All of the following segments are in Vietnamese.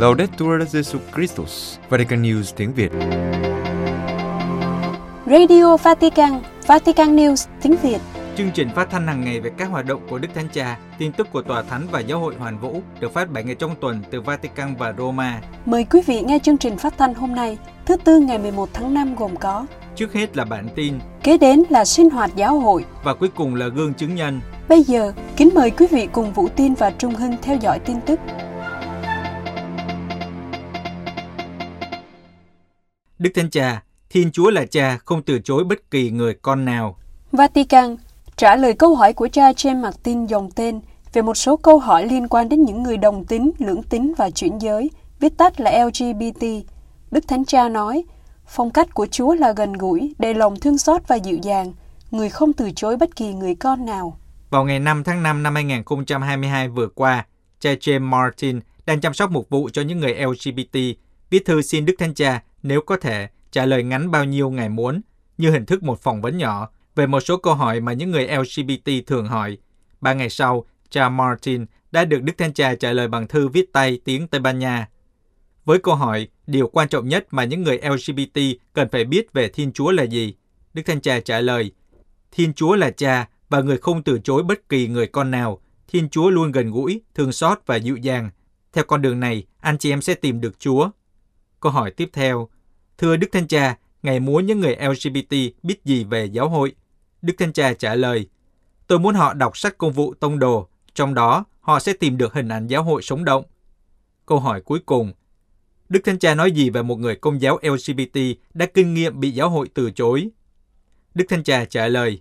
Laudetur Jesu Christus, Vatican News tiếng Việt. Radio Vatican, Vatican News tiếng Việt. Chương trình phát thanh hàng ngày về các hoạt động của Đức Thánh Cha, tin tức của Tòa Thánh và Giáo hội Hoàn Vũ được phát 7 ngày trong tuần từ Vatican và Roma. Mời quý vị nghe chương trình phát thanh hôm nay, thứ tư ngày 11 tháng 5 gồm có Trước hết là bản tin Kế đến là sinh hoạt giáo hội. và cuối cùng là gương chứng nhân. Bây giờ, kính mời quý vị cùng Vũ Tin và Trung Hưng theo dõi tin tức. Đức Thánh Cha, Thiên Chúa là Cha không từ chối bất kỳ người con nào. Vatican trả lời câu hỏi của cha James Martin dòng tên về một số câu hỏi liên quan đến những người đồng tính, lưỡng tính và chuyển giới, viết tắt là LGBT. Đức Thánh Cha nói, phong cách của Chúa là gần gũi, đầy lòng thương xót và dịu dàng, người không từ chối bất kỳ người con nào. Vào ngày 5 tháng 5 năm 2022 vừa qua, cha James Martin đang chăm sóc một vụ cho những người LGBT, viết thư xin Đức Thánh Cha nếu có thể trả lời ngắn bao nhiêu ngài muốn, như hình thức một phỏng vấn nhỏ về một số câu hỏi mà những người LGBT thường hỏi. Ba ngày sau, cha Martin đã được Đức Thánh Cha trả lời bằng thư viết tay tiếng Tây Ban Nha. Với câu hỏi, điều quan trọng nhất mà những người LGBT cần phải biết về Thiên Chúa là gì? Đức Thánh Cha trả lời, Thiên Chúa là cha và người không từ chối bất kỳ người con nào. Thiên Chúa luôn gần gũi, thương xót và dịu dàng. Theo con đường này, anh chị em sẽ tìm được Chúa. Câu hỏi tiếp theo. Thưa Đức Thánh Cha, Ngài muốn những người LGBT biết gì về giáo hội? Đức Thánh Cha trả lời, Tôi muốn họ đọc sách công vụ tông đồ, trong đó họ sẽ tìm được hình ảnh giáo hội sống động. Câu hỏi cuối cùng. Đức Thánh Cha nói gì về một người công giáo LGBT đã kinh nghiệm bị giáo hội từ chối? Đức Thánh Cha trả lời,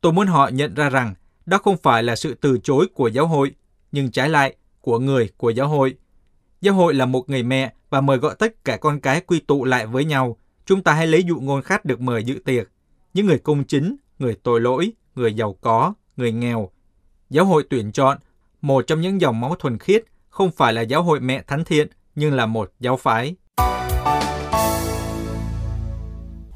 Tôi muốn họ nhận ra rằng đó không phải là sự từ chối của giáo hội, nhưng trái lại của người của giáo hội. Giáo hội là một người mẹ và mời gọi tất cả con cái quy tụ lại với nhau. Chúng ta hãy lấy dụ ngôn khác được mời dự tiệc. Những người công chính, người tội lỗi, người giàu có, người nghèo. Giáo hội tuyển chọn, một trong những dòng máu thuần khiết, không phải là giáo hội mẹ thánh thiện, nhưng là một giáo phái.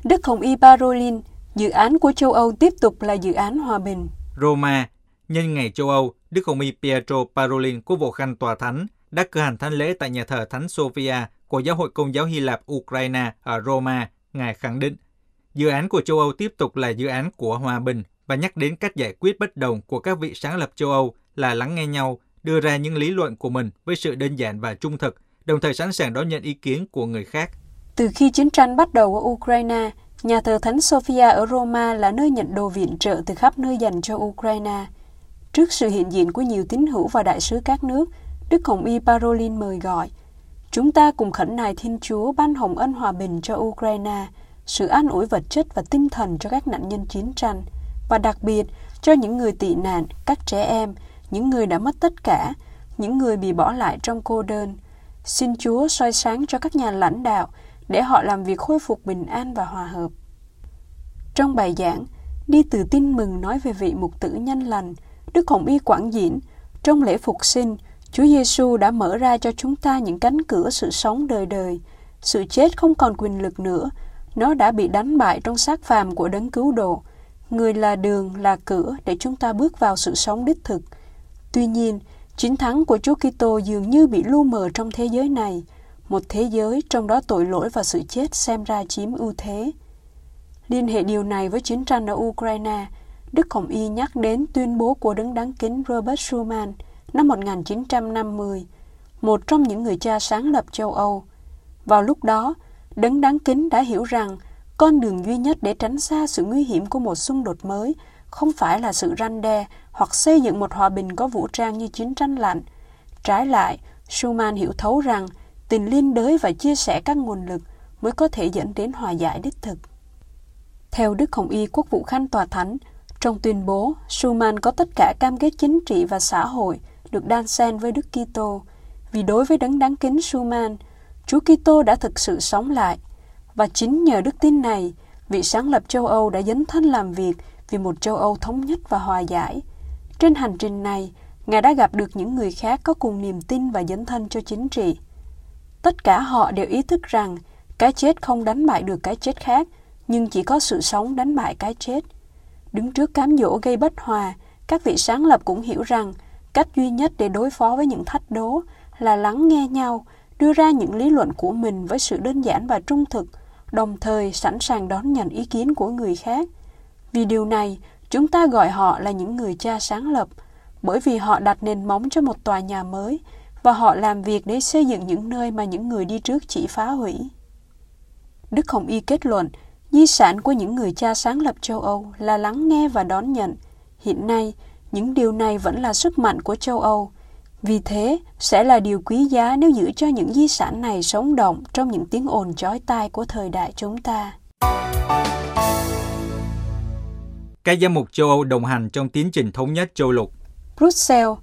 Đức Hồng Y Parolin, dự án của châu Âu tiếp tục là dự án hòa bình. Roma, nhân ngày châu Âu, Đức Hồng Y Pietro Parolin, quốc vụ khanh tòa thánh, đã cử hành thánh lễ tại nhà thờ Thánh Sofia của Giáo hội Công giáo Hy Lạp Ukraine ở Roma. Ngài khẳng định, dự án của châu Âu tiếp tục là dự án của hòa bình và nhắc đến cách giải quyết bất đồng của các vị sáng lập châu Âu là lắng nghe nhau, đưa ra những lý luận của mình với sự đơn giản và trung thực, đồng thời sẵn sàng đón nhận ý kiến của người khác. Từ khi chiến tranh bắt đầu ở Ukraine, nhà thờ Thánh Sofia ở Roma là nơi nhận đồ viện trợ từ khắp nơi dành cho Ukraine. Trước sự hiện diện của nhiều tín hữu và đại sứ các nước, Đức Hồng Y Parolin mời gọi. Chúng ta cùng khẩn nài Thiên Chúa ban hồng ân hòa bình cho Ukraine, sự an ủi vật chất và tinh thần cho các nạn nhân chiến tranh, và đặc biệt cho những người tị nạn, các trẻ em, những người đã mất tất cả, những người bị bỏ lại trong cô đơn. Xin Chúa soi sáng cho các nhà lãnh đạo để họ làm việc khôi phục bình an và hòa hợp. Trong bài giảng, đi từ tin mừng nói về vị mục tử nhân lành, Đức Hồng Y Quảng Diễn, trong lễ phục sinh, Chúa Giêsu đã mở ra cho chúng ta những cánh cửa sự sống đời đời. Sự chết không còn quyền lực nữa, nó đã bị đánh bại trong xác phàm của đấng cứu độ. Người là đường, là cửa để chúng ta bước vào sự sống đích thực. Tuy nhiên, chiến thắng của Chúa Kitô dường như bị lu mờ trong thế giới này, một thế giới trong đó tội lỗi và sự chết xem ra chiếm ưu thế. Liên hệ điều này với chiến tranh ở Ukraine, Đức Hồng Y nhắc đến tuyên bố của đấng đáng kính Robert Schuman năm 1950, một trong những người cha sáng lập châu Âu. Vào lúc đó, đấng đáng kính đã hiểu rằng con đường duy nhất để tránh xa sự nguy hiểm của một xung đột mới không phải là sự răn đe hoặc xây dựng một hòa bình có vũ trang như chiến tranh lạnh. Trái lại, Schumann hiểu thấu rằng tình liên đới và chia sẻ các nguồn lực mới có thể dẫn đến hòa giải đích thực. Theo Đức Hồng Y Quốc vụ Khanh Tòa Thánh, trong tuyên bố, Schumann có tất cả cam kết chính trị và xã hội được đan xen với Đức Kitô, vì đối với đấng đáng kính Suman, Chúa Kitô đã thực sự sống lại, và chính nhờ đức tin này, vị sáng lập châu Âu đã dấn thân làm việc vì một châu Âu thống nhất và hòa giải. Trên hành trình này, Ngài đã gặp được những người khác có cùng niềm tin và dấn thân cho chính trị. Tất cả họ đều ý thức rằng cái chết không đánh bại được cái chết khác, nhưng chỉ có sự sống đánh bại cái chết. Đứng trước cám dỗ gây bất hòa, các vị sáng lập cũng hiểu rằng cách duy nhất để đối phó với những thách đố là lắng nghe nhau, đưa ra những lý luận của mình với sự đơn giản và trung thực, đồng thời sẵn sàng đón nhận ý kiến của người khác. Vì điều này, chúng ta gọi họ là những người cha sáng lập, bởi vì họ đặt nền móng cho một tòa nhà mới và họ làm việc để xây dựng những nơi mà những người đi trước chỉ phá hủy. Đức Hồng Y kết luận, di sản của những người cha sáng lập châu Âu là lắng nghe và đón nhận. Hiện nay, những điều này vẫn là sức mạnh của châu Âu. Vì thế, sẽ là điều quý giá nếu giữ cho những di sản này sống động trong những tiếng ồn chói tai của thời đại chúng ta. Các giám mục châu Âu đồng hành trong tiến trình thống nhất châu lục. Brussels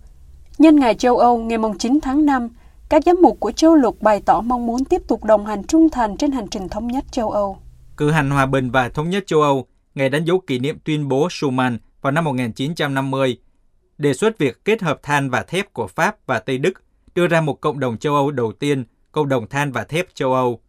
Nhân ngày châu Âu ngày 9 tháng 5, các giám mục của châu lục bày tỏ mong muốn tiếp tục đồng hành trung thành trên hành trình thống nhất châu Âu. Cử hành hòa bình và thống nhất châu Âu, ngày đánh dấu kỷ niệm tuyên bố Schuman vào năm 1950, đề xuất việc kết hợp than và thép của Pháp và Tây Đức đưa ra một cộng đồng châu Âu đầu tiên, cộng đồng than và thép châu Âu.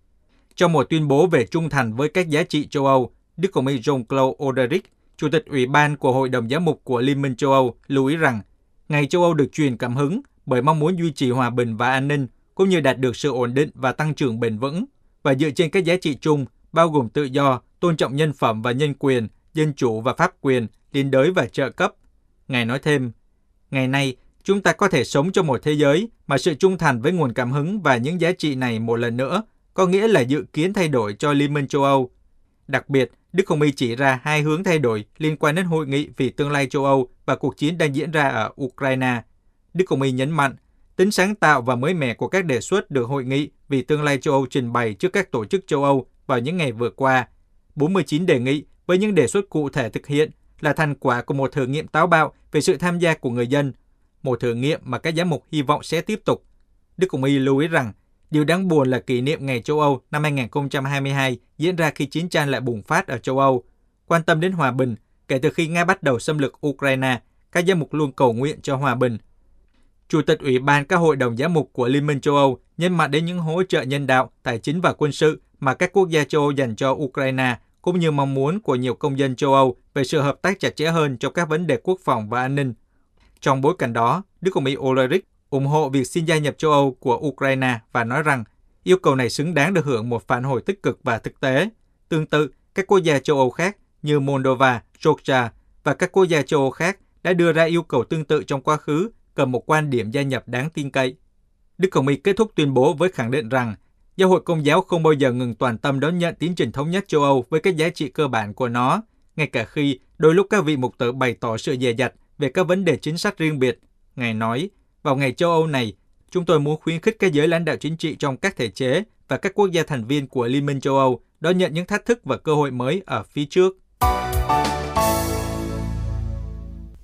Trong một tuyên bố về trung thành với các giá trị châu Âu, Đức Hồng Y Jean-Claude Oderic, Chủ tịch Ủy ban của Hội đồng Giám mục của Liên minh châu Âu, lưu ý rằng ngày châu Âu được truyền cảm hứng bởi mong muốn duy trì hòa bình và an ninh, cũng như đạt được sự ổn định và tăng trưởng bền vững, và dựa trên các giá trị chung, bao gồm tự do, tôn trọng nhân phẩm và nhân quyền, dân chủ và pháp quyền, liên đới và trợ cấp. Ngài nói thêm, ngày nay, chúng ta có thể sống trong một thế giới mà sự trung thành với nguồn cảm hứng và những giá trị này một lần nữa có nghĩa là dự kiến thay đổi cho Liên minh châu Âu. Đặc biệt, Đức Hồng Y chỉ ra hai hướng thay đổi liên quan đến hội nghị vì tương lai châu Âu và cuộc chiến đang diễn ra ở Ukraine. Đức Hồng Y nhấn mạnh, tính sáng tạo và mới mẻ của các đề xuất được hội nghị vì tương lai châu Âu trình bày trước các tổ chức châu Âu vào những ngày vừa qua. 49 đề nghị với những đề xuất cụ thể thực hiện là thành quả của một thử nghiệm táo bạo về sự tham gia của người dân, một thử nghiệm mà các giám mục hy vọng sẽ tiếp tục. Đức Hồng Y lưu ý rằng Điều đáng buồn là kỷ niệm Ngày châu Âu năm 2022 diễn ra khi chiến tranh lại bùng phát ở châu Âu. Quan tâm đến hòa bình, kể từ khi Nga bắt đầu xâm lược Ukraine, các giám mục luôn cầu nguyện cho hòa bình. Chủ tịch Ủy ban các hội đồng giám mục của Liên minh châu Âu nhấn mạnh đến những hỗ trợ nhân đạo, tài chính và quân sự mà các quốc gia châu Âu dành cho Ukraine, cũng như mong muốn của nhiều công dân châu Âu về sự hợp tác chặt chẽ hơn trong các vấn đề quốc phòng và an ninh. Trong bối cảnh đó, Đức Công Mỹ Ulrich ủng hộ việc xin gia nhập châu Âu của Ukraine và nói rằng yêu cầu này xứng đáng được hưởng một phản hồi tích cực và thực tế. Tương tự, các quốc gia châu Âu khác như Moldova, Georgia và các quốc gia châu Âu khác đã đưa ra yêu cầu tương tự trong quá khứ cần một quan điểm gia nhập đáng tin cậy. Đức Hồng Y kết thúc tuyên bố với khẳng định rằng Giáo hội Công giáo không bao giờ ngừng toàn tâm đón nhận tiến trình thống nhất châu Âu với các giá trị cơ bản của nó, ngay cả khi đôi lúc các vị mục tử bày tỏ sự dè dặt về các vấn đề chính sách riêng biệt. Ngài nói, vào ngày châu Âu này, chúng tôi muốn khuyến khích các giới lãnh đạo chính trị trong các thể chế và các quốc gia thành viên của Liên minh châu Âu đón nhận những thách thức và cơ hội mới ở phía trước.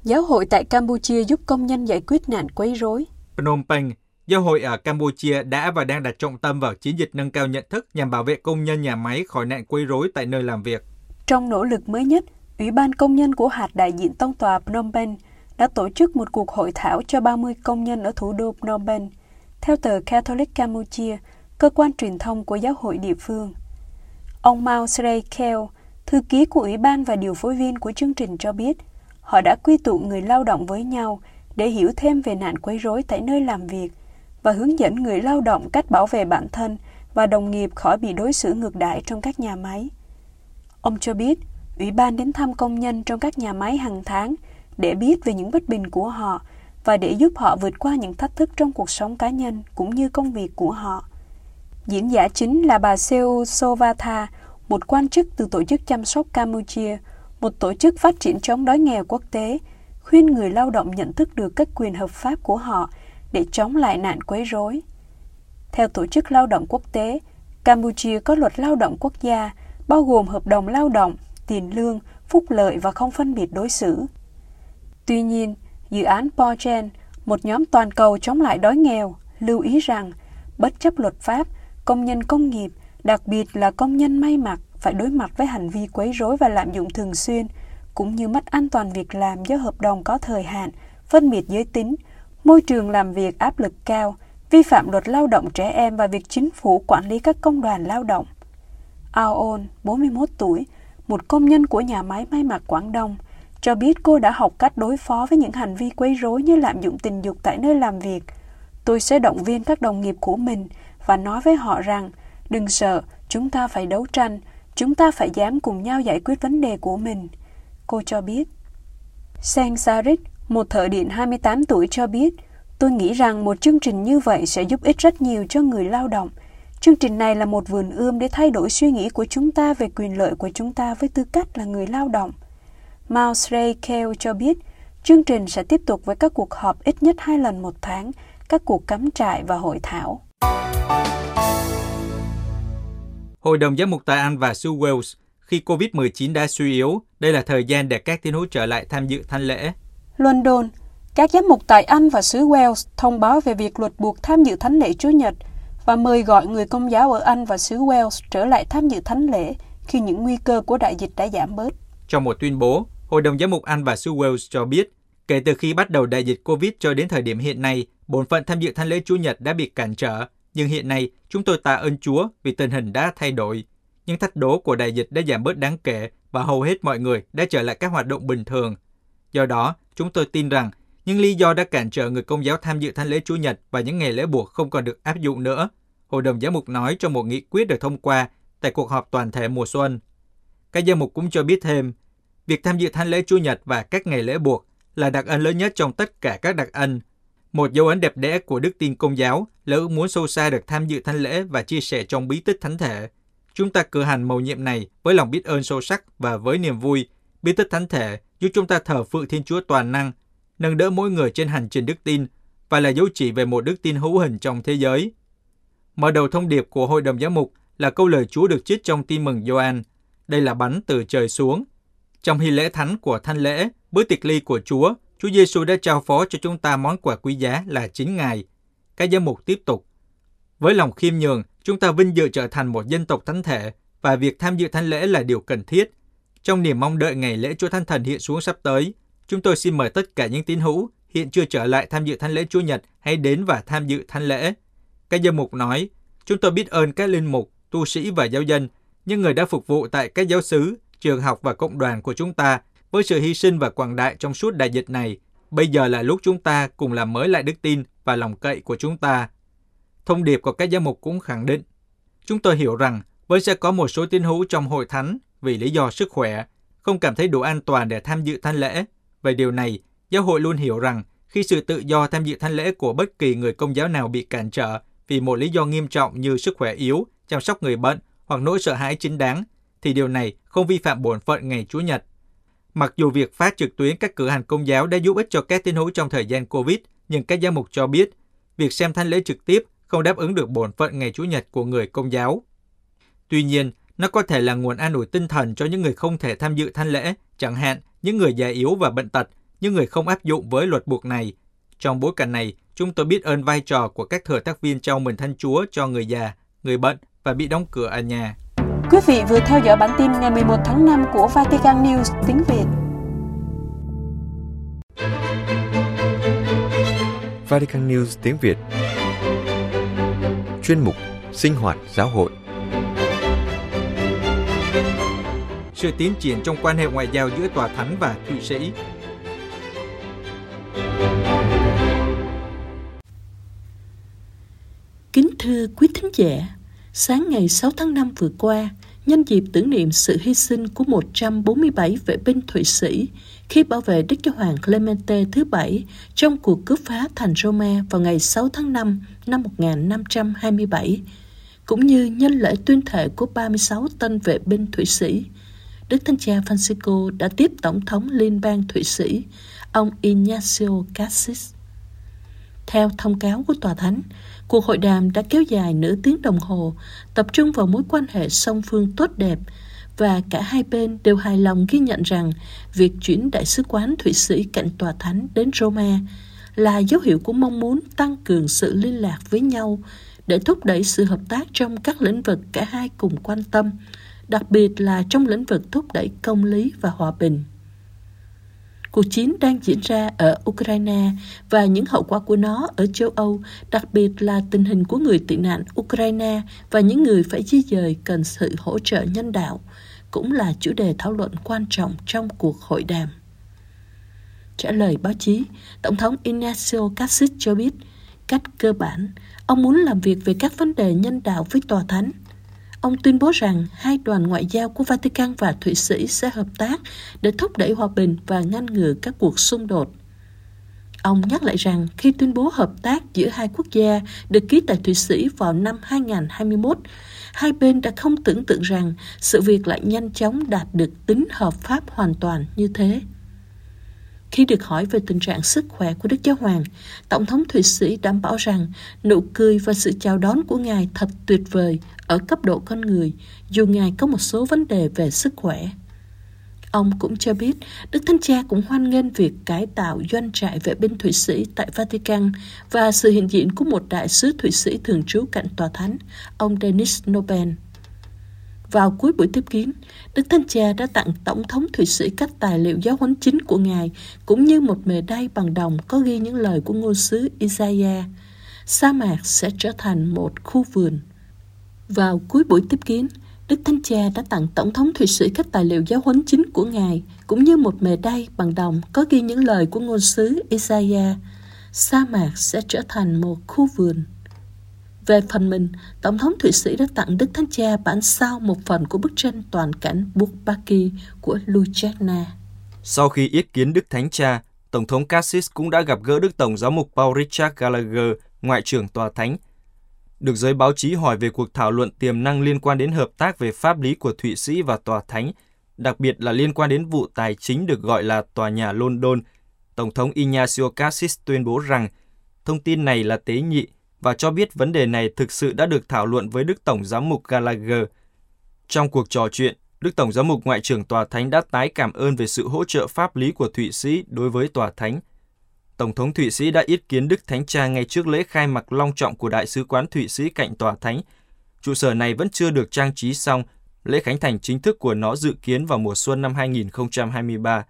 Giáo hội tại Campuchia giúp công nhân giải quyết nạn quấy rối. Phnom Penh, Giáo hội ở Campuchia đã và đang đặt trọng tâm vào chiến dịch nâng cao nhận thức nhằm bảo vệ công nhân nhà máy khỏi nạn quấy rối tại nơi làm việc. Trong nỗ lực mới nhất, Ủy ban công nhân của hạt đại diện tông tòa Phnom Penh đã tổ chức một cuộc hội thảo cho 30 công nhân ở thủ đô Phnom Penh, theo tờ Catholic Campuchia, cơ quan truyền thông của giáo hội địa phương. Ông Mao Srey Kheo, thư ký của Ủy ban và điều phối viên của chương trình cho biết, họ đã quy tụ người lao động với nhau để hiểu thêm về nạn quấy rối tại nơi làm việc và hướng dẫn người lao động cách bảo vệ bản thân và đồng nghiệp khỏi bị đối xử ngược đãi trong các nhà máy. Ông cho biết, Ủy ban đến thăm công nhân trong các nhà máy hàng tháng để biết về những bất bình của họ và để giúp họ vượt qua những thách thức trong cuộc sống cá nhân cũng như công việc của họ. Diễn giả chính là bà Seo Sovatha, một quan chức từ Tổ chức Chăm sóc Campuchia, một tổ chức phát triển chống đói nghèo quốc tế, khuyên người lao động nhận thức được các quyền hợp pháp của họ để chống lại nạn quấy rối. Theo Tổ chức Lao động Quốc tế, Campuchia có luật lao động quốc gia, bao gồm hợp đồng lao động, tiền lương, phúc lợi và không phân biệt đối xử. Tuy nhiên, dự án Porgen, một nhóm toàn cầu chống lại đói nghèo, lưu ý rằng, bất chấp luật pháp, công nhân công nghiệp, đặc biệt là công nhân may mặc, phải đối mặt với hành vi quấy rối và lạm dụng thường xuyên, cũng như mất an toàn việc làm do hợp đồng có thời hạn, phân biệt giới tính, môi trường làm việc áp lực cao, vi phạm luật lao động trẻ em và việc chính phủ quản lý các công đoàn lao động. Aon, 41 tuổi, một công nhân của nhà máy may mặc Quảng Đông, cho biết cô đã học cách đối phó với những hành vi quấy rối như lạm dụng tình dục tại nơi làm việc. Tôi sẽ động viên các đồng nghiệp của mình và nói với họ rằng đừng sợ, chúng ta phải đấu tranh, chúng ta phải dám cùng nhau giải quyết vấn đề của mình. Cô cho biết. Sen Sarik, một thợ điện 28 tuổi cho biết, tôi nghĩ rằng một chương trình như vậy sẽ giúp ích rất nhiều cho người lao động. Chương trình này là một vườn ươm để thay đổi suy nghĩ của chúng ta về quyền lợi của chúng ta với tư cách là người lao động. Miles Ray Kale cho biết, chương trình sẽ tiếp tục với các cuộc họp ít nhất hai lần một tháng, các cuộc cắm trại và hội thảo. Hội đồng giám mục tại Anh và xứ Wales khi COVID-19 đã suy yếu, đây là thời gian để các tín hữu trở lại tham dự thánh lễ. London, các giám mục tại Anh và xứ Wales thông báo về việc luật buộc tham dự thánh lễ Chúa Nhật và mời gọi người công giáo ở Anh và xứ Wales trở lại tham dự thánh lễ khi những nguy cơ của đại dịch đã giảm bớt. Trong một tuyên bố, Hội đồng giám mục Anh và xứ Wales cho biết, kể từ khi bắt đầu đại dịch COVID cho đến thời điểm hiện nay, bổn phận tham dự thánh lễ Chúa Nhật đã bị cản trở, nhưng hiện nay chúng tôi tạ ơn Chúa vì tình hình đã thay đổi. Những thách đố của đại dịch đã giảm bớt đáng kể và hầu hết mọi người đã trở lại các hoạt động bình thường. Do đó, chúng tôi tin rằng những lý do đã cản trở người công giáo tham dự thánh lễ Chúa Nhật và những ngày lễ buộc không còn được áp dụng nữa. Hội đồng giám mục nói trong một nghị quyết được thông qua tại cuộc họp toàn thể mùa xuân. Các giám mục cũng cho biết thêm, việc tham dự thánh lễ Chúa Nhật và các ngày lễ buộc là đặc ân lớn nhất trong tất cả các đặc ân. Một dấu ấn đẹp đẽ của đức tin công giáo là ước muốn sâu xa được tham dự thánh lễ và chia sẻ trong bí tích thánh thể. Chúng ta cử hành mầu nhiệm này với lòng biết ơn sâu sắc và với niềm vui. Bí tích thánh thể giúp chúng ta thờ phượng Thiên Chúa toàn năng, nâng đỡ mỗi người trên hành trình đức tin và là dấu chỉ về một đức tin hữu hình trong thế giới. Mở đầu thông điệp của Hội đồng Giám mục là câu lời Chúa được trích trong tin mừng Gioan. Đây là bánh từ trời xuống. Trong hy lễ thánh của thanh lễ, bữa tiệc ly của Chúa, Chúa Giêsu đã trao phó cho chúng ta món quà quý giá là chính Ngài. Các giám mục tiếp tục. Với lòng khiêm nhường, chúng ta vinh dự trở thành một dân tộc thánh thể và việc tham dự thánh lễ là điều cần thiết. Trong niềm mong đợi ngày lễ Chúa Thánh Thần hiện xuống sắp tới, chúng tôi xin mời tất cả những tín hữu hiện chưa trở lại tham dự thánh lễ Chúa Nhật hãy đến và tham dự thánh lễ. Các giám mục nói, chúng tôi biết ơn các linh mục, tu sĩ và giáo dân, những người đã phục vụ tại các giáo xứ, trường học và cộng đoàn của chúng ta với sự hy sinh và quảng đại trong suốt đại dịch này. Bây giờ là lúc chúng ta cùng làm mới lại đức tin và lòng cậy của chúng ta. Thông điệp của các giám mục cũng khẳng định, chúng tôi hiểu rằng vẫn sẽ có một số tín hữu trong hội thánh vì lý do sức khỏe, không cảm thấy đủ an toàn để tham dự thánh lễ. Về điều này, giáo hội luôn hiểu rằng khi sự tự do tham dự thánh lễ của bất kỳ người công giáo nào bị cản trở vì một lý do nghiêm trọng như sức khỏe yếu, chăm sóc người bệnh hoặc nỗi sợ hãi chính đáng, thì điều này không vi phạm bổn phận ngày Chúa Nhật. Mặc dù việc phát trực tuyến các cửa hàng công giáo đã giúp ích cho các tín hữu trong thời gian Covid, nhưng các giám mục cho biết, việc xem thánh lễ trực tiếp không đáp ứng được bổn phận ngày Chủ nhật của người công giáo. Tuy nhiên, nó có thể là nguồn an ủi tinh thần cho những người không thể tham dự thánh lễ, chẳng hạn những người già yếu và bệnh tật, những người không áp dụng với luật buộc này. Trong bối cảnh này, chúng tôi biết ơn vai trò của các thừa tác viên trao mình thân Chúa cho người già, người bệnh và bị đóng cửa ở nhà. Quý vị vừa theo dõi bản tin ngày 11 tháng 5 của Vatican News tiếng Việt. Vatican News tiếng Việt Chuyên mục Sinh hoạt giáo hội sự tiến triển trong quan hệ ngoại giao giữa Tòa Thánh và Thụy Sĩ. Kính thưa quý thính giả, sáng ngày 6 tháng 5 vừa qua, nhân dịp tưởng niệm sự hy sinh của 147 vệ binh Thụy Sĩ khi bảo vệ Đức Giáo Hoàng Clemente thứ bảy trong cuộc cướp phá thành Roma vào ngày 6 tháng 5 năm 1527, cũng như nhân lễ tuyên thệ của 36 tân vệ binh Thụy Sĩ. Đức Thánh Cha Francisco đã tiếp Tổng thống Liên bang Thụy Sĩ, ông Ignacio Cassis. Theo thông cáo của Tòa Thánh, Cuộc hội đàm đã kéo dài nửa tiếng đồng hồ, tập trung vào mối quan hệ song phương tốt đẹp và cả hai bên đều hài lòng ghi nhận rằng việc chuyển đại sứ quán Thụy Sĩ cạnh tòa thánh đến Roma là dấu hiệu của mong muốn tăng cường sự liên lạc với nhau để thúc đẩy sự hợp tác trong các lĩnh vực cả hai cùng quan tâm, đặc biệt là trong lĩnh vực thúc đẩy công lý và hòa bình. Cuộc chiến đang diễn ra ở Ukraine và những hậu quả của nó ở châu Âu, đặc biệt là tình hình của người tị nạn Ukraine và những người phải di dời cần sự hỗ trợ nhân đạo, cũng là chủ đề thảo luận quan trọng trong cuộc hội đàm. Trả lời báo chí, Tổng thống Ignacio Cassis cho biết, Cách cơ bản, ông muốn làm việc về các vấn đề nhân đạo với tòa thánh. Ông tuyên bố rằng hai đoàn ngoại giao của Vatican và Thụy Sĩ sẽ hợp tác để thúc đẩy hòa bình và ngăn ngừa các cuộc xung đột. Ông nhắc lại rằng khi tuyên bố hợp tác giữa hai quốc gia được ký tại Thụy Sĩ vào năm 2021, hai bên đã không tưởng tượng rằng sự việc lại nhanh chóng đạt được tính hợp pháp hoàn toàn như thế. Khi được hỏi về tình trạng sức khỏe của Đức Giáo Hoàng, Tổng thống Thụy Sĩ đảm bảo rằng nụ cười và sự chào đón của Ngài thật tuyệt vời ở cấp độ con người, dù Ngài có một số vấn đề về sức khỏe. Ông cũng cho biết Đức Thánh Cha cũng hoan nghênh việc cải tạo doanh trại vệ binh Thụy Sĩ tại Vatican và sự hiện diện của một đại sứ Thụy Sĩ thường trú cạnh tòa thánh, ông Denis Nobel. Vào cuối buổi tiếp kiến, Đức Thánh Cha đã tặng Tổng thống Thụy Sĩ các tài liệu giáo huấn chính của Ngài, cũng như một mề đay bằng đồng có ghi những lời của ngôn sứ Isaiah. Sa mạc sẽ trở thành một khu vườn. Vào cuối buổi tiếp kiến, Đức Thánh Cha đã tặng Tổng thống Thụy Sĩ các tài liệu giáo huấn chính của Ngài, cũng như một mề đay bằng đồng có ghi những lời của ngôn sứ Isaiah. Sa mạc sẽ trở thành một khu vườn. Về phần mình, Tổng thống Thụy Sĩ đã tặng Đức Thánh Cha bản sao một phần của bức tranh toàn cảnh Bukbaki của Luchana. Sau khi yết kiến Đức Thánh Cha, Tổng thống Cassis cũng đã gặp gỡ Đức Tổng giáo mục Paul Richard Gallagher, Ngoại trưởng Tòa Thánh. Được giới báo chí hỏi về cuộc thảo luận tiềm năng liên quan đến hợp tác về pháp lý của Thụy Sĩ và Tòa Thánh, đặc biệt là liên quan đến vụ tài chính được gọi là Tòa nhà London, Tổng thống Ignacio Cassis tuyên bố rằng thông tin này là tế nhị và cho biết vấn đề này thực sự đã được thảo luận với Đức Tổng giám mục Gallagher. Trong cuộc trò chuyện, Đức Tổng giám mục Ngoại trưởng Tòa Thánh đã tái cảm ơn về sự hỗ trợ pháp lý của Thụy Sĩ đối với Tòa Thánh. Tổng thống Thụy Sĩ đã yết kiến Đức Thánh Cha ngay trước lễ khai mạc long trọng của Đại sứ quán Thụy Sĩ cạnh Tòa Thánh. Trụ sở này vẫn chưa được trang trí xong, lễ khánh thành chính thức của nó dự kiến vào mùa xuân năm 2023.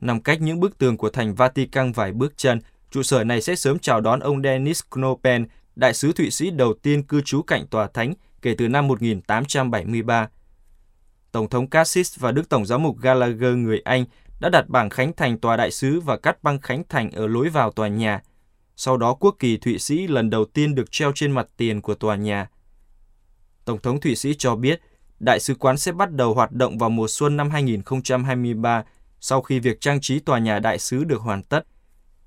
Nằm cách những bức tường của thành Vatican vài bước chân, trụ sở này sẽ sớm chào đón ông Denis Knopen, đại sứ Thụy Sĩ đầu tiên cư trú cạnh tòa thánh kể từ năm 1873. Tổng thống Cassis và Đức Tổng giám mục Gallagher người Anh đã đặt bảng khánh thành tòa đại sứ và cắt băng khánh thành ở lối vào tòa nhà. Sau đó quốc kỳ Thụy Sĩ lần đầu tiên được treo trên mặt tiền của tòa nhà. Tổng thống Thụy Sĩ cho biết đại sứ quán sẽ bắt đầu hoạt động vào mùa xuân năm 2023 sau khi việc trang trí tòa nhà đại sứ được hoàn tất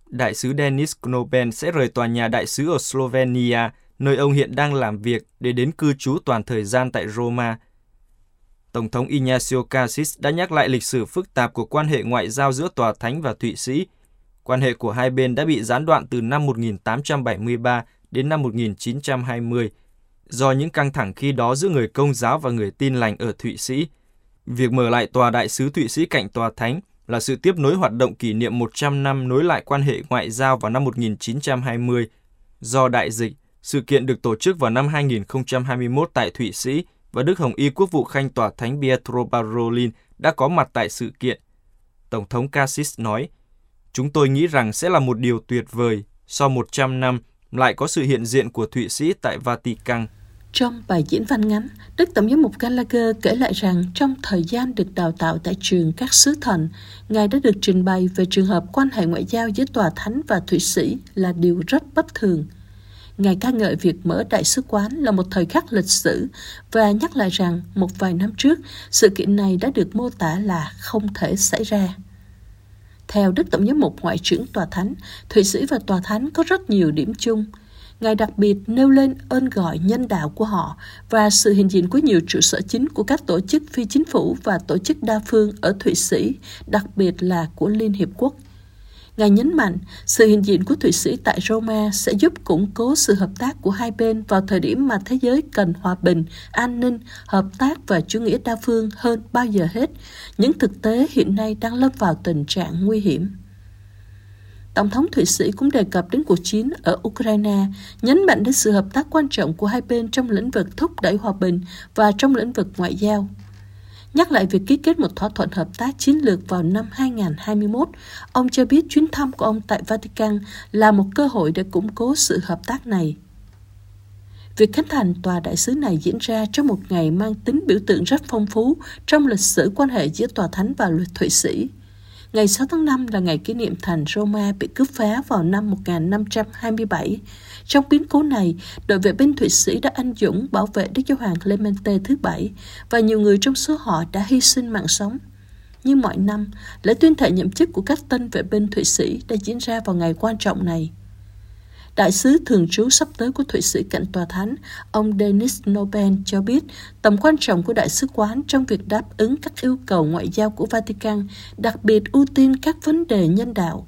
đại sứ Denis Knoben sẽ rời tòa nhà đại sứ ở Slovenia, nơi ông hiện đang làm việc, để đến cư trú toàn thời gian tại Roma. Tổng thống Ignacio Cassis đã nhắc lại lịch sử phức tạp của quan hệ ngoại giao giữa Tòa Thánh và Thụy Sĩ. Quan hệ của hai bên đã bị gián đoạn từ năm 1873 đến năm 1920 do những căng thẳng khi đó giữa người công giáo và người tin lành ở Thụy Sĩ. Việc mở lại tòa đại sứ Thụy Sĩ cạnh tòa thánh là sự tiếp nối hoạt động kỷ niệm 100 năm nối lại quan hệ ngoại giao vào năm 1920. Do đại dịch, sự kiện được tổ chức vào năm 2021 tại Thụy Sĩ và Đức Hồng Y Quốc vụ Khanh Tòa Thánh Pietro Parolin đã có mặt tại sự kiện. Tổng thống Cassis nói, Chúng tôi nghĩ rằng sẽ là một điều tuyệt vời, sau 100 năm lại có sự hiện diện của Thụy Sĩ tại Vatican. Trong bài diễn văn ngắn, Đức Tổng giám mục Gallagher kể lại rằng trong thời gian được đào tạo tại trường các sứ thần, Ngài đã được trình bày về trường hợp quan hệ ngoại giao giữa Tòa Thánh và Thụy Sĩ là điều rất bất thường. Ngài ca ngợi việc mở đại sứ quán là một thời khắc lịch sử và nhắc lại rằng một vài năm trước, sự kiện này đã được mô tả là không thể xảy ra. Theo Đức Tổng giám mục Ngoại trưởng Tòa Thánh, Thụy Sĩ và Tòa Thánh có rất nhiều điểm chung – Ngài đặc biệt nêu lên ơn gọi nhân đạo của họ và sự hiện diện của nhiều trụ sở chính của các tổ chức phi chính phủ và tổ chức đa phương ở Thụy Sĩ, đặc biệt là của Liên Hiệp Quốc. Ngài nhấn mạnh, sự hiện diện của Thụy Sĩ tại Roma sẽ giúp củng cố sự hợp tác của hai bên vào thời điểm mà thế giới cần hòa bình, an ninh, hợp tác và chủ nghĩa đa phương hơn bao giờ hết. Những thực tế hiện nay đang lâm vào tình trạng nguy hiểm. Tổng thống Thụy Sĩ cũng đề cập đến cuộc chiến ở Ukraine, nhấn mạnh đến sự hợp tác quan trọng của hai bên trong lĩnh vực thúc đẩy hòa bình và trong lĩnh vực ngoại giao. Nhắc lại việc ký kết một thỏa thuận hợp tác chiến lược vào năm 2021, ông cho biết chuyến thăm của ông tại Vatican là một cơ hội để củng cố sự hợp tác này. Việc khánh thành tòa đại sứ này diễn ra trong một ngày mang tính biểu tượng rất phong phú trong lịch sử quan hệ giữa tòa thánh và luật Thụy Sĩ. Ngày 6 tháng 5 là ngày kỷ niệm thành Roma bị cướp phá vào năm 1527. Trong biến cố này, đội vệ binh Thụy Sĩ đã anh dũng bảo vệ Đức Giáo Hoàng Clemente thứ bảy và nhiều người trong số họ đã hy sinh mạng sống. Như mọi năm, lễ tuyên thệ nhậm chức của các tân vệ binh Thụy Sĩ đã diễn ra vào ngày quan trọng này. Đại sứ thường trú sắp tới của Thụy Sĩ cạnh tòa thánh, ông Denis Nobel cho biết tầm quan trọng của đại sứ quán trong việc đáp ứng các yêu cầu ngoại giao của Vatican, đặc biệt ưu tiên các vấn đề nhân đạo.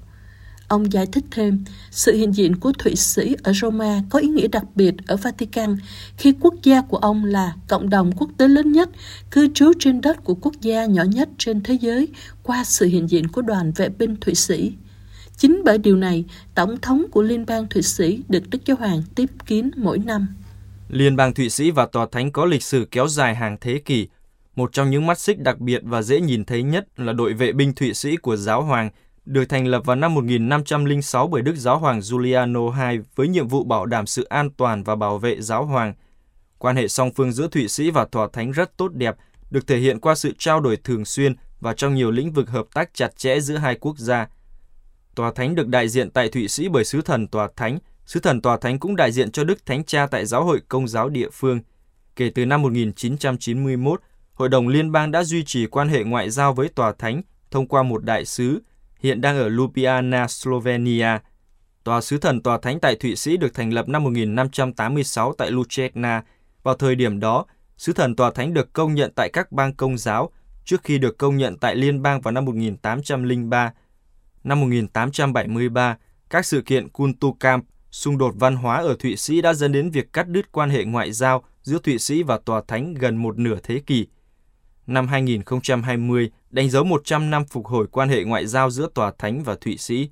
Ông giải thích thêm, sự hiện diện của Thụy Sĩ ở Roma có ý nghĩa đặc biệt ở Vatican khi quốc gia của ông là cộng đồng quốc tế lớn nhất, cư trú trên đất của quốc gia nhỏ nhất trên thế giới qua sự hiện diện của đoàn vệ binh Thụy Sĩ. Chính bởi điều này, Tổng thống của Liên bang Thụy Sĩ được Đức Giáo Hoàng tiếp kiến mỗi năm. Liên bang Thụy Sĩ và Tòa Thánh có lịch sử kéo dài hàng thế kỷ. Một trong những mắt xích đặc biệt và dễ nhìn thấy nhất là đội vệ binh Thụy Sĩ của Giáo Hoàng, được thành lập vào năm 1506 bởi Đức Giáo Hoàng Giuliano II với nhiệm vụ bảo đảm sự an toàn và bảo vệ Giáo Hoàng. Quan hệ song phương giữa Thụy Sĩ và Tòa Thánh rất tốt đẹp, được thể hiện qua sự trao đổi thường xuyên và trong nhiều lĩnh vực hợp tác chặt chẽ giữa hai quốc gia – Tòa Thánh được đại diện tại Thụy Sĩ bởi Sứ thần Tòa Thánh. Sứ thần Tòa Thánh cũng đại diện cho Đức Thánh Cha tại Giáo hội Công giáo địa phương. Kể từ năm 1991, Hội đồng Liên bang đã duy trì quan hệ ngoại giao với Tòa Thánh thông qua một đại sứ, hiện đang ở Ljubljana, Slovenia. Tòa sứ thần Tòa Thánh tại Thụy Sĩ được thành lập năm 1586 tại Lucerna. Vào thời điểm đó, sứ thần Tòa Thánh được công nhận tại các bang công giáo, trước khi được công nhận tại liên bang vào năm 1803 Năm 1873, các sự kiện Kuntukamp, xung đột văn hóa ở Thụy Sĩ đã dẫn đến việc cắt đứt quan hệ ngoại giao giữa Thụy Sĩ và Tòa Thánh gần một nửa thế kỷ. Năm 2020 đánh dấu 100 năm phục hồi quan hệ ngoại giao giữa Tòa Thánh và Thụy Sĩ.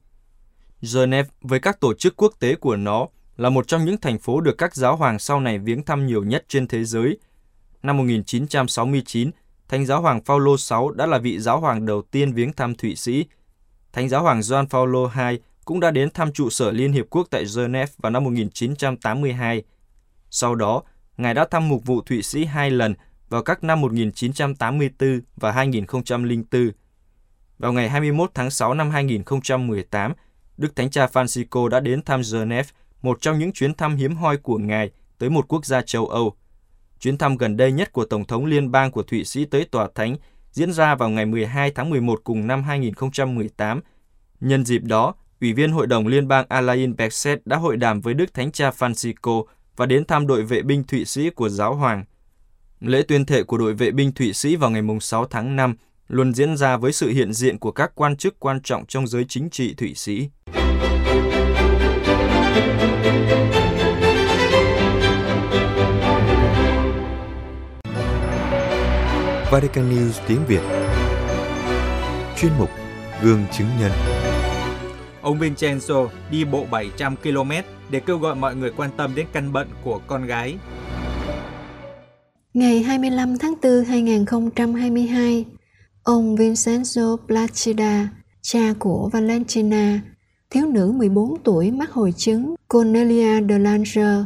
Geneva với các tổ chức quốc tế của nó là một trong những thành phố được các giáo hoàng sau này viếng thăm nhiều nhất trên thế giới. Năm 1969, Thánh giáo hoàng Phaolô VI đã là vị giáo hoàng đầu tiên viếng thăm Thụy Sĩ Thánh giáo hoàng John Paulo II cũng đã đến thăm trụ sở Liên Hiệp Quốc tại Geneva vào năm 1982. Sau đó, Ngài đã thăm mục vụ Thụy Sĩ hai lần vào các năm 1984 và 2004. Vào ngày 21 tháng 6 năm 2018, Đức Thánh Cha Francisco đã đến thăm Geneva, một trong những chuyến thăm hiếm hoi của Ngài tới một quốc gia châu Âu. Chuyến thăm gần đây nhất của Tổng thống Liên bang của Thụy Sĩ tới Tòa Thánh diễn ra vào ngày 12 tháng 11 cùng năm 2018. Nhân dịp đó, Ủy viên Hội đồng Liên bang Alain Berset đã hội đàm với Đức Thánh Cha Francisco và đến thăm đội vệ binh Thụy Sĩ của Giáo Hoàng. Lễ tuyên thệ của đội vệ binh Thụy Sĩ vào ngày 6 tháng 5 luôn diễn ra với sự hiện diện của các quan chức quan trọng trong giới chính trị Thụy Sĩ. Vatican News tiếng Việt Chuyên mục Gương chứng nhân Ông Vincenzo đi bộ 700 km để kêu gọi mọi người quan tâm đến căn bệnh của con gái. Ngày 25 tháng 4 2022, ông Vincenzo Placida, cha của Valentina, thiếu nữ 14 tuổi mắc hội chứng Cornelia de Lange,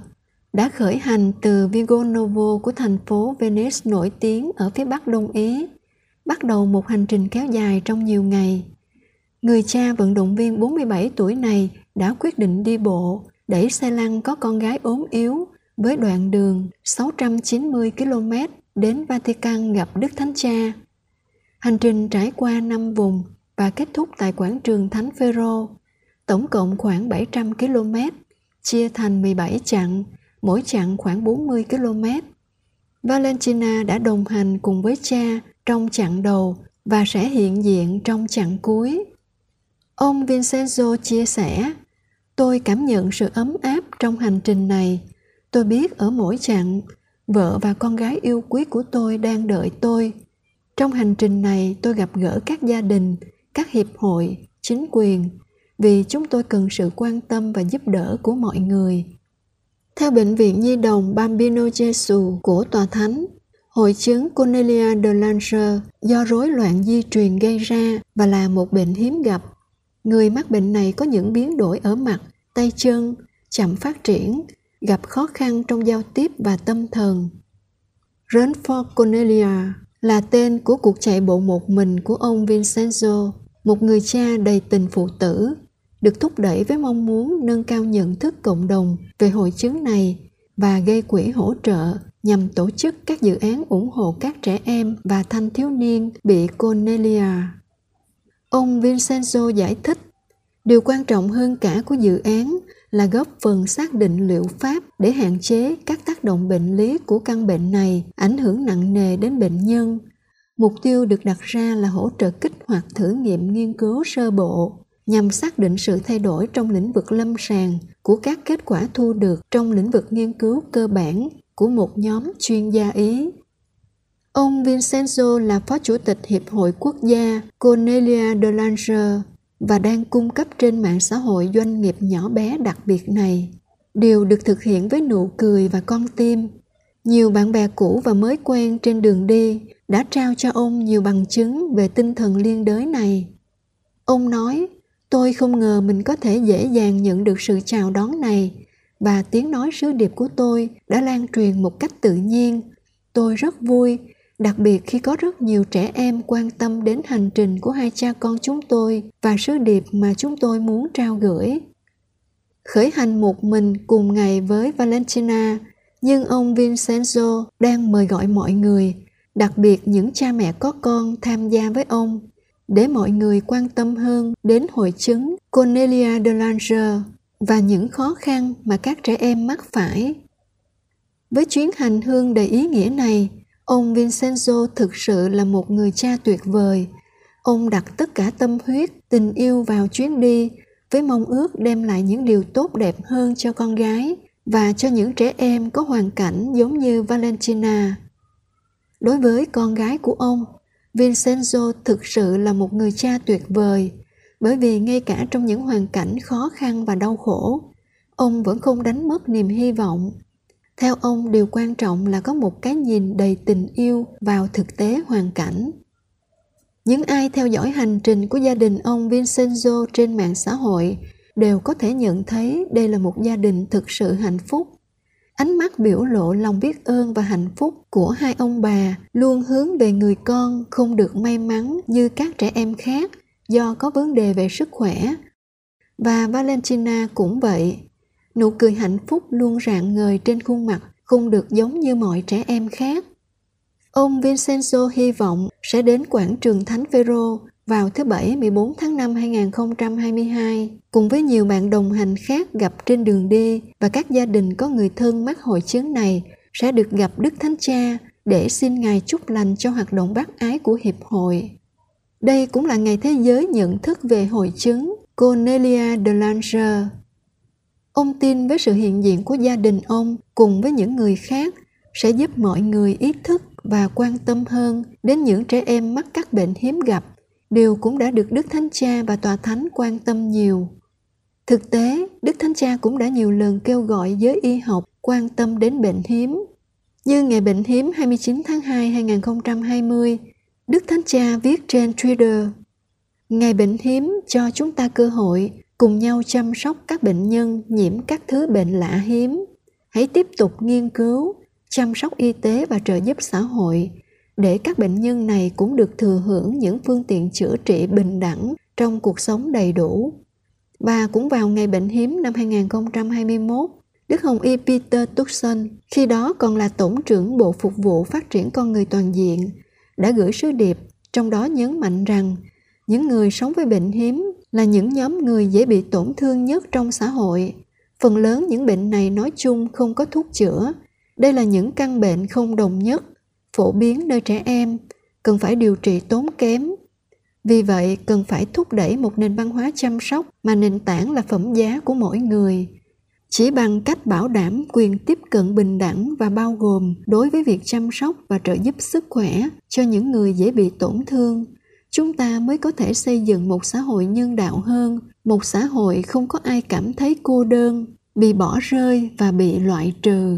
đã khởi hành từ Vigo Novo của thành phố Venice nổi tiếng ở phía bắc Đông Ý, bắt đầu một hành trình kéo dài trong nhiều ngày. Người cha vận động viên 47 tuổi này đã quyết định đi bộ, đẩy xe lăn có con gái ốm yếu với đoạn đường 690 km đến Vatican gặp Đức Thánh Cha. Hành trình trải qua 5 vùng và kết thúc tại quảng trường Thánh Phêrô, tổng cộng khoảng 700 km, chia thành 17 chặng mỗi chặng khoảng 40 km. Valentina đã đồng hành cùng với cha trong chặng đầu và sẽ hiện diện trong chặng cuối. Ông Vincenzo chia sẻ, tôi cảm nhận sự ấm áp trong hành trình này. Tôi biết ở mỗi chặng, vợ và con gái yêu quý của tôi đang đợi tôi. Trong hành trình này tôi gặp gỡ các gia đình, các hiệp hội, chính quyền, vì chúng tôi cần sự quan tâm và giúp đỡ của mọi người. Theo Bệnh viện Nhi đồng Bambino Gesù của Tòa Thánh, hội chứng Cornelia de Lange do rối loạn di truyền gây ra và là một bệnh hiếm gặp. Người mắc bệnh này có những biến đổi ở mặt, tay chân, chậm phát triển, gặp khó khăn trong giao tiếp và tâm thần. Run for Cornelia là tên của cuộc chạy bộ một mình của ông Vincenzo. một người cha đầy tình phụ tử, được thúc đẩy với mong muốn nâng cao nhận thức cộng đồng về hội chứng này và gây quỹ hỗ trợ nhằm tổ chức các dự án ủng hộ các trẻ em và thanh thiếu niên bị Cornelia. Ông Vincenzo giải thích, điều quan trọng hơn cả của dự án là góp phần xác định liệu pháp để hạn chế các tác động bệnh lý của căn bệnh này ảnh hưởng nặng nề đến bệnh nhân. Mục tiêu được đặt ra là hỗ trợ kích hoạt thử nghiệm nghiên cứu sơ bộ nhằm xác định sự thay đổi trong lĩnh vực lâm sàng của các kết quả thu được trong lĩnh vực nghiên cứu cơ bản của một nhóm chuyên gia Ý. Ông Vincenzo là phó chủ tịch Hiệp hội Quốc gia Cornelia de Langer và đang cung cấp trên mạng xã hội doanh nghiệp nhỏ bé đặc biệt này. Điều được thực hiện với nụ cười và con tim. Nhiều bạn bè cũ và mới quen trên đường đi đã trao cho ông nhiều bằng chứng về tinh thần liên đới này. Ông nói, tôi không ngờ mình có thể dễ dàng nhận được sự chào đón này và tiếng nói sứ điệp của tôi đã lan truyền một cách tự nhiên. Tôi rất vui đặc biệt khi có rất nhiều trẻ em quan tâm đến hành trình của hai cha con chúng tôi và sứ điệp mà chúng tôi muốn trao gửi. Khởi hành một mình cùng ngày với Valentina, nhưng ông Vincenzo đang mời gọi mọi người, đặc biệt những cha mẹ có con tham gia với ông, để mọi người quan tâm hơn đến hội chứng Cornelia de Lange và những khó khăn mà các trẻ em mắc phải. Với chuyến hành hương đầy ý nghĩa này, Ông Vincenzo thực sự là một người cha tuyệt vời. Ông đặt tất cả tâm huyết, tình yêu vào chuyến đi với mong ước đem lại những điều tốt đẹp hơn cho con gái và cho những trẻ em có hoàn cảnh giống như Valentina. Đối với con gái của ông, Vincenzo thực sự là một người cha tuyệt vời bởi vì ngay cả trong những hoàn cảnh khó khăn và đau khổ, ông vẫn không đánh mất niềm hy vọng. Theo ông điều quan trọng là có một cái nhìn đầy tình yêu vào thực tế hoàn cảnh. Những ai theo dõi hành trình của gia đình ông vincenzo trên mạng xã hội đều có thể nhận thấy đây là một gia đình thực sự hạnh phúc ánh mắt biểu lộ lòng biết ơn và hạnh phúc của hai ông bà luôn hướng về người con không được may mắn như các trẻ em khác do có vấn đề về sức khỏe và valentina cũng vậy nụ cười hạnh phúc luôn rạng ngời trên khuôn mặt không được giống như mọi trẻ em khác. Ông Vincenzo hy vọng sẽ đến quảng trường Thánh Phêrô vào thứ Bảy 14 tháng 5 2022 cùng với nhiều bạn đồng hành khác gặp trên đường đi và các gia đình có người thân mắc hội chứng này sẽ được gặp Đức Thánh Cha để xin Ngài chúc lành cho hoạt động bác ái của Hiệp hội. Đây cũng là ngày thế giới nhận thức về hội chứng Cornelia de Lange Ông tin với sự hiện diện của gia đình ông cùng với những người khác sẽ giúp mọi người ý thức và quan tâm hơn đến những trẻ em mắc các bệnh hiếm gặp, điều cũng đã được Đức Thánh Cha và Tòa Thánh quan tâm nhiều. Thực tế, Đức Thánh Cha cũng đã nhiều lần kêu gọi giới y học quan tâm đến bệnh hiếm. Như ngày bệnh hiếm 29 tháng 2 2020, Đức Thánh Cha viết trên Twitter Ngày bệnh hiếm cho chúng ta cơ hội cùng nhau chăm sóc các bệnh nhân nhiễm các thứ bệnh lạ hiếm hãy tiếp tục nghiên cứu chăm sóc y tế và trợ giúp xã hội để các bệnh nhân này cũng được thừa hưởng những phương tiện chữa trị bình đẳng trong cuộc sống đầy đủ. Và cũng vào ngày bệnh hiếm năm 2021, Đức Hồng Y Peter Tucson, khi đó còn là Tổng trưởng Bộ Phục vụ Phát triển Con Người Toàn diện, đã gửi sứ điệp, trong đó nhấn mạnh rằng những người sống với bệnh hiếm là những nhóm người dễ bị tổn thương nhất trong xã hội. Phần lớn những bệnh này nói chung không có thuốc chữa. Đây là những căn bệnh không đồng nhất, phổ biến nơi trẻ em, cần phải điều trị tốn kém. Vì vậy, cần phải thúc đẩy một nền văn hóa chăm sóc mà nền tảng là phẩm giá của mỗi người. Chỉ bằng cách bảo đảm quyền tiếp cận bình đẳng và bao gồm đối với việc chăm sóc và trợ giúp sức khỏe cho những người dễ bị tổn thương chúng ta mới có thể xây dựng một xã hội nhân đạo hơn một xã hội không có ai cảm thấy cô đơn bị bỏ rơi và bị loại trừ